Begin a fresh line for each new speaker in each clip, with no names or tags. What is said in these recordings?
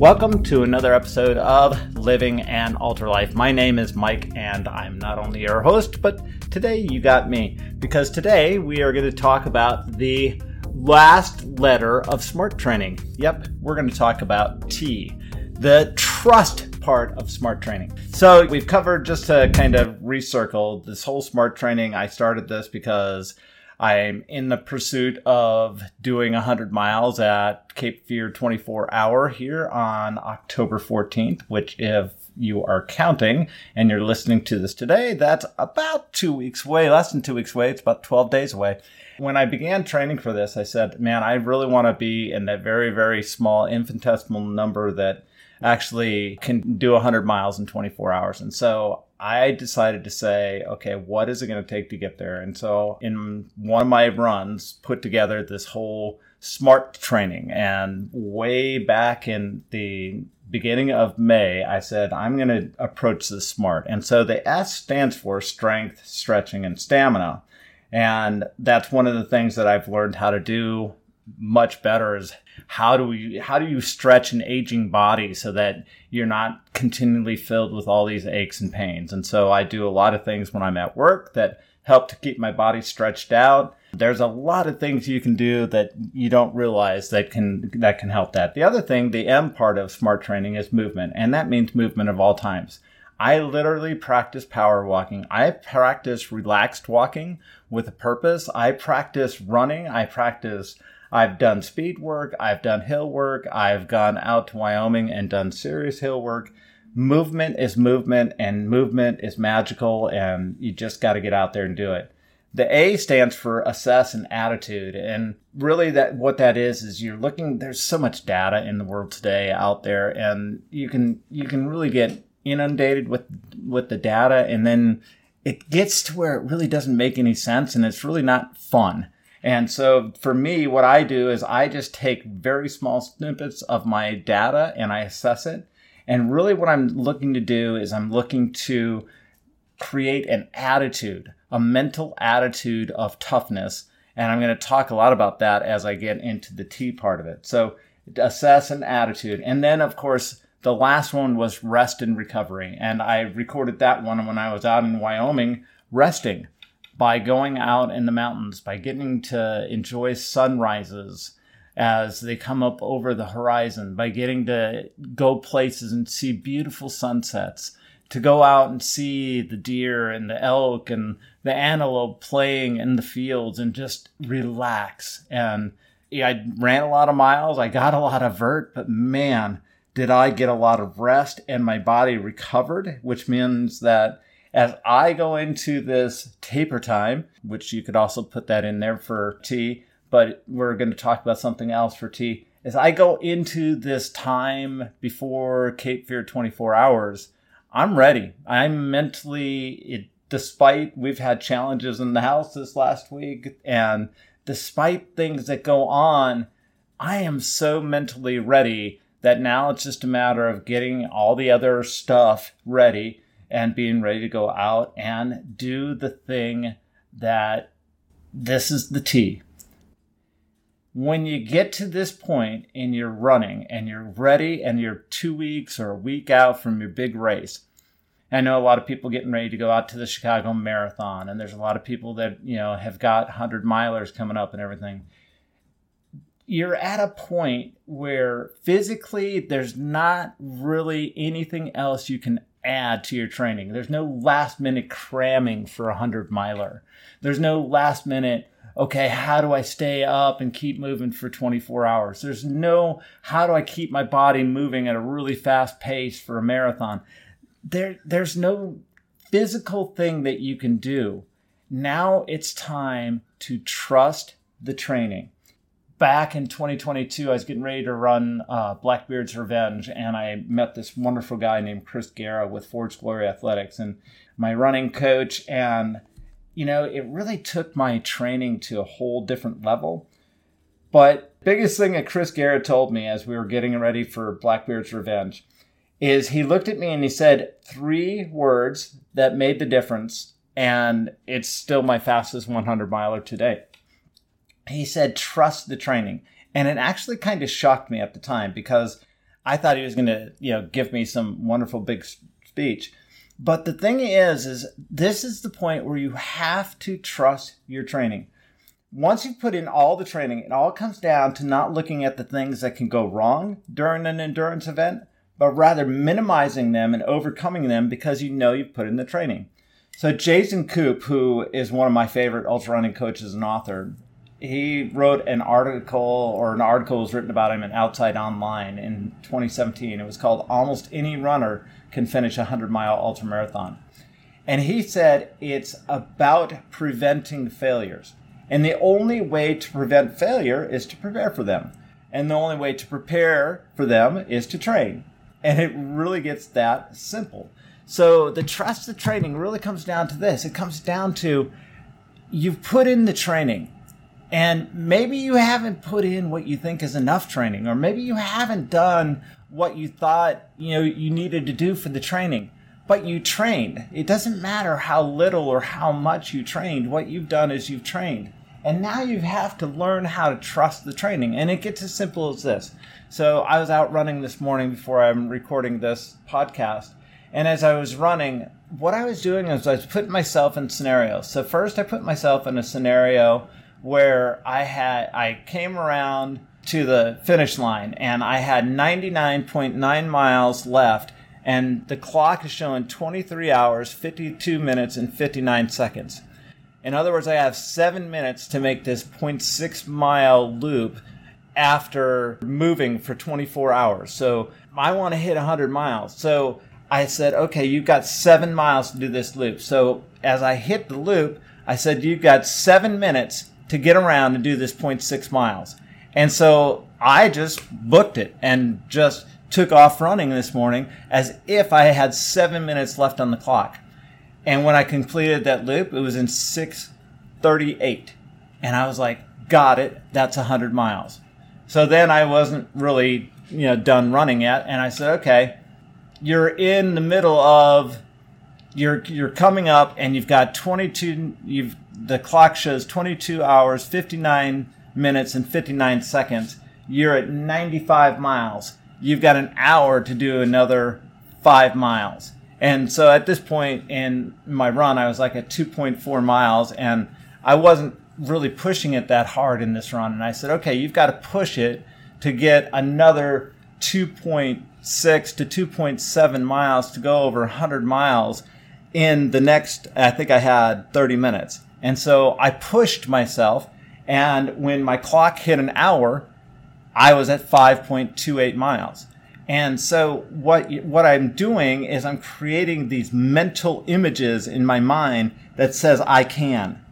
Welcome to another episode of Living an Ultra Life. My name is Mike, and I'm not only your host, but today you got me because today we are going to talk about the last letter of SMART training. Yep, we're going to talk about T, the trust part of SMART training. So we've covered just to kind of recircle this whole SMART training. I started this because I'm in the pursuit of doing 100 miles at Cape Fear 24 hour here on October 14th, which, if you are counting and you're listening to this today, that's about two weeks away, less than two weeks away. It's about 12 days away. When I began training for this, I said, man, I really want to be in that very, very small infinitesimal number that actually can do 100 miles in 24 hours. And so I decided to say, okay, what is it going to take to get there? And so in one of my runs, put together this whole smart training. And way back in the beginning of May, I said, I'm going to approach this smart. And so the S stands for strength, stretching, and stamina. And that's one of the things that I've learned how to do much better is how do we how do you stretch an aging body so that you're not continually filled with all these aches and pains and so i do a lot of things when i'm at work that help to keep my body stretched out there's a lot of things you can do that you don't realize that can that can help that the other thing the m part of smart training is movement and that means movement of all times I literally practice power walking. I practice relaxed walking with a purpose. I practice running. I practice I've done speed work, I've done hill work, I've gone out to Wyoming and done serious hill work. Movement is movement, and movement is magical, and you just got to get out there and do it. The A stands for assess and attitude, and really that what that is is you're looking. There's so much data in the world today out there, and you can you can really get inundated with with the data, and then it gets to where it really doesn't make any sense, and it's really not fun. And so for me, what I do is I just take very small snippets of my data and I assess it. And really, what I'm looking to do is I'm looking to create an attitude, a mental attitude of toughness. And I'm going to talk a lot about that as I get into the T part of it. So, assess an attitude. And then, of course, the last one was rest and recovery. And I recorded that one when I was out in Wyoming resting by going out in the mountains, by getting to enjoy sunrises as they come up over the horizon, by getting to go places and see beautiful sunsets, to go out and see the deer and the elk and the antelope playing in the fields and just relax. And yeah, I ran a lot of miles, I got a lot of vert, but man, did I get a lot of rest and my body recovered, which means that as I go into this taper time, which you could also put that in there for T, but we're going to talk about something else for T. As I go into this time before Cape Fear 24 hours, I'm ready. I'm mentally, it, despite we've had challenges in the house this last week, and despite things that go on, I am so mentally ready that now it's just a matter of getting all the other stuff ready and being ready to go out and do the thing that this is the T. When you get to this point and you're running and you're ready and you're two weeks or a week out from your big race, I know a lot of people getting ready to go out to the Chicago Marathon, and there's a lot of people that you know have got hundred milers coming up and everything. You're at a point where physically there's not really anything else you can add to your training. There's no last minute cramming for a hundred miler. There's no last minute, okay, how do I stay up and keep moving for 24 hours? There's no, how do I keep my body moving at a really fast pace for a marathon? There, there's no physical thing that you can do. Now it's time to trust the training back in 2022, I was getting ready to run uh, Blackbeard's Revenge, and I met this wonderful guy named Chris Guerra with Forge Glory Athletics, and my running coach. And you know, it really took my training to a whole different level. But biggest thing that Chris Guerra told me as we were getting ready for Blackbeard's Revenge is he looked at me and he said three words that made the difference, and it's still my fastest 100 miler today he said, trust the training. And it actually kind of shocked me at the time because I thought he was going to, you know, give me some wonderful big speech. But the thing is, is this is the point where you have to trust your training. Once you put in all the training, it all comes down to not looking at the things that can go wrong during an endurance event, but rather minimizing them and overcoming them because you know you've put in the training. So Jason Koop, who is one of my favorite ultra running coaches and author, he wrote an article or an article was written about him in Outside Online in 2017. It was called Almost Any Runner Can Finish a 100 Mile Ultra Marathon. And he said it's about preventing failures. And the only way to prevent failure is to prepare for them. And the only way to prepare for them is to train. And it really gets that simple. So the trust of training really comes down to this. It comes down to you've put in the training and maybe you haven't put in what you think is enough training, or maybe you haven't done what you thought you know you needed to do for the training. But you trained. It doesn't matter how little or how much you trained. What you've done is you've trained. And now you have to learn how to trust the training. And it gets as simple as this. So I was out running this morning before I'm recording this podcast. And as I was running, what I was doing is I was putting myself in scenarios. So first I put myself in a scenario where I had I came around to the finish line and I had 99.9 miles left and the clock is showing 23 hours 52 minutes and 59 seconds. In other words, I have 7 minutes to make this 0.6 mile loop after moving for 24 hours. So, I want to hit 100 miles. So, I said, "Okay, you've got 7 miles to do this loop." So, as I hit the loop, I said, "You've got 7 minutes to get around and do this 0.6 miles. And so I just booked it and just took off running this morning as if I had seven minutes left on the clock. And when I completed that loop, it was in 638. And I was like, got it. That's 100 miles. So then I wasn't really, you know, done running yet. And I said, okay, you're in the middle of, you're, you're coming up and you've got 22, you've the clock shows 22 hours, 59 minutes, and 59 seconds. You're at 95 miles. You've got an hour to do another five miles. And so at this point in my run, I was like at 2.4 miles, and I wasn't really pushing it that hard in this run. And I said, okay, you've got to push it to get another 2.6 to 2.7 miles to go over 100 miles in the next, I think I had 30 minutes. And so I pushed myself. And when my clock hit an hour, I was at 5.28 miles. And so what what I'm doing is I'm creating these mental images in my mind that says I can.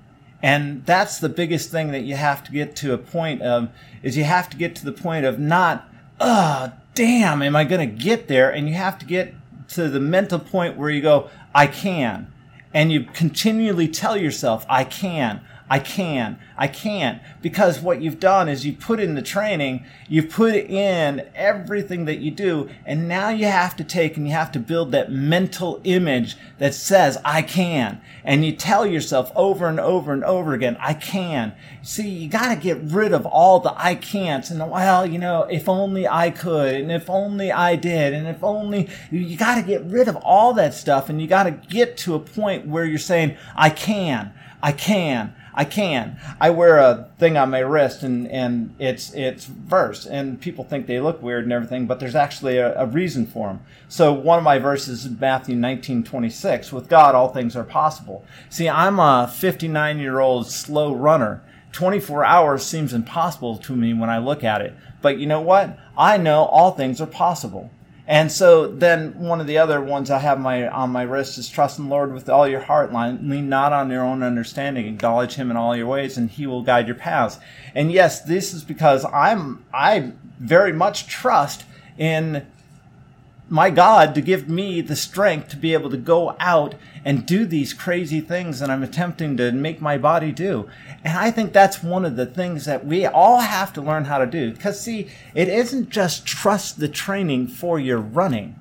And that's the biggest thing that you have to get to a point of is you have to get to the point of not, oh, damn, am I going to get there? And you have to get to the mental point where you go, I can. And you continually tell yourself, I can, I can, I can. Because what you've done is you put in the training, you've put in everything that you do, and now you have to take and you have to build that mental image that says, I can. And you tell yourself over and over and over again, I can. See, you gotta get rid of all the I can'ts and, well, you know, if only I could, and if only I did, and if only, you gotta get rid of all that stuff, and you gotta get to a point where you're saying, I can, I can, I can. I wear a thing on my wrist and, and it's it's verse and people think they look weird and everything, but there's actually a, a reason for them. So one of my verses is Matthew 19:26. With God all things are possible. See, I'm a 59 year old slow runner. 24 hours seems impossible to me when I look at it. But you know what? I know all things are possible. And so then one of the other ones I have my on my wrist is trust in the Lord with all your heart, lean not on your own understanding, acknowledge him in all your ways, and he will guide your paths. And yes, this is because I'm I very much trust in my God to give me the strength to be able to go out and do these crazy things that I'm attempting to make my body do. And I think that's one of the things that we all have to learn how to do. Because, see, it isn't just trust the training for your running.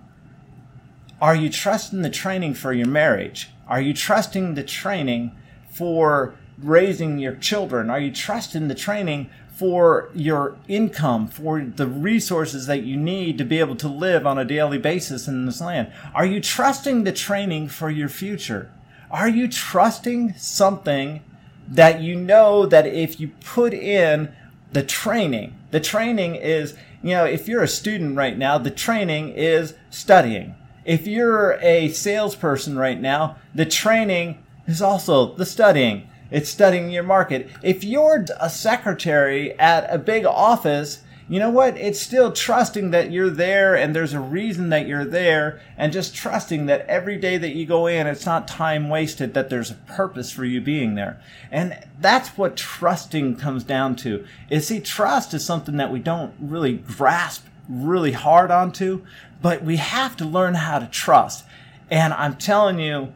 Are you trusting the training for your marriage? Are you trusting the training for raising your children? Are you trusting the training for your income, for the resources that you need to be able to live on a daily basis in this land? Are you trusting the training for your future? Are you trusting something that you know that if you put in the training, the training is, you know, if you're a student right now, the training is studying. If you're a salesperson right now, the training is also the studying. It's studying your market. If you're a secretary at a big office, you know what? It's still trusting that you're there and there's a reason that you're there and just trusting that every day that you go in, it's not time wasted, that there's a purpose for you being there. And that's what trusting comes down to. Is see, trust is something that we don't really grasp really hard onto, but we have to learn how to trust. And I'm telling you,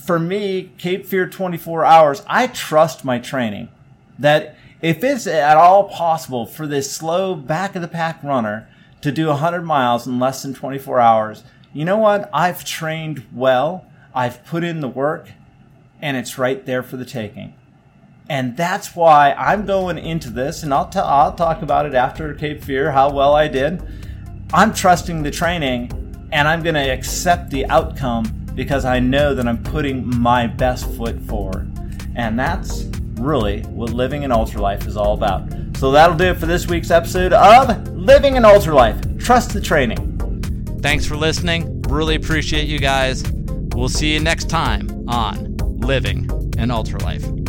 for me, Cape Fear 24 hours, I trust my training. That if it's at all possible for this slow back of the pack runner to do 100 miles in less than 24 hours, you know what? I've trained well, I've put in the work, and it's right there for the taking. And that's why I'm going into this, and I'll, t- I'll talk about it after Cape Fear, how well I did. I'm trusting the training, and I'm going to accept the outcome because I know that I'm putting my best foot forward. And that's really what living an ultra life is all about. So that'll do it for this week's episode of Living an Ultra Life. Trust the training.
Thanks for listening. Really appreciate you guys. We'll see you next time on Living an Ultralife.